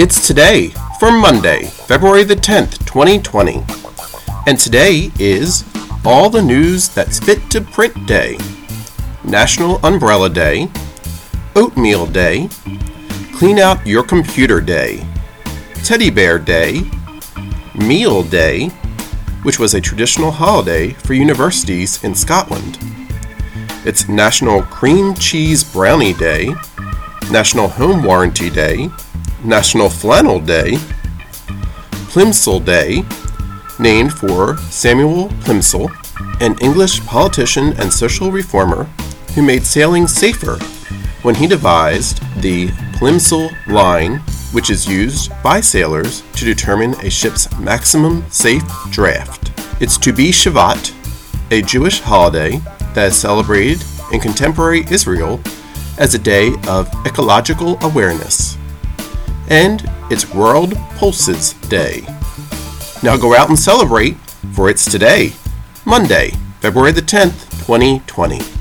It's today for Monday, February the 10th, 2020. And today is All the News That's Fit to Print Day, National Umbrella Day, Oatmeal Day, Clean Out Your Computer Day, Teddy Bear Day, Meal Day, which was a traditional holiday for universities in Scotland. It's National Cream Cheese Brownie Day, National Home Warranty Day, National Flannel Day, Plimsoll Day, named for Samuel Plimsoll, an English politician and social reformer who made sailing safer when he devised the Plimsoll Line, which is used by sailors to determine a ship's maximum safe draft. It's Tu BiShvat, a Jewish holiday that is celebrated in contemporary Israel as a day of ecological awareness. And it's World Pulses Day. Now go out and celebrate, for it's today, Monday, February the 10th, 2020.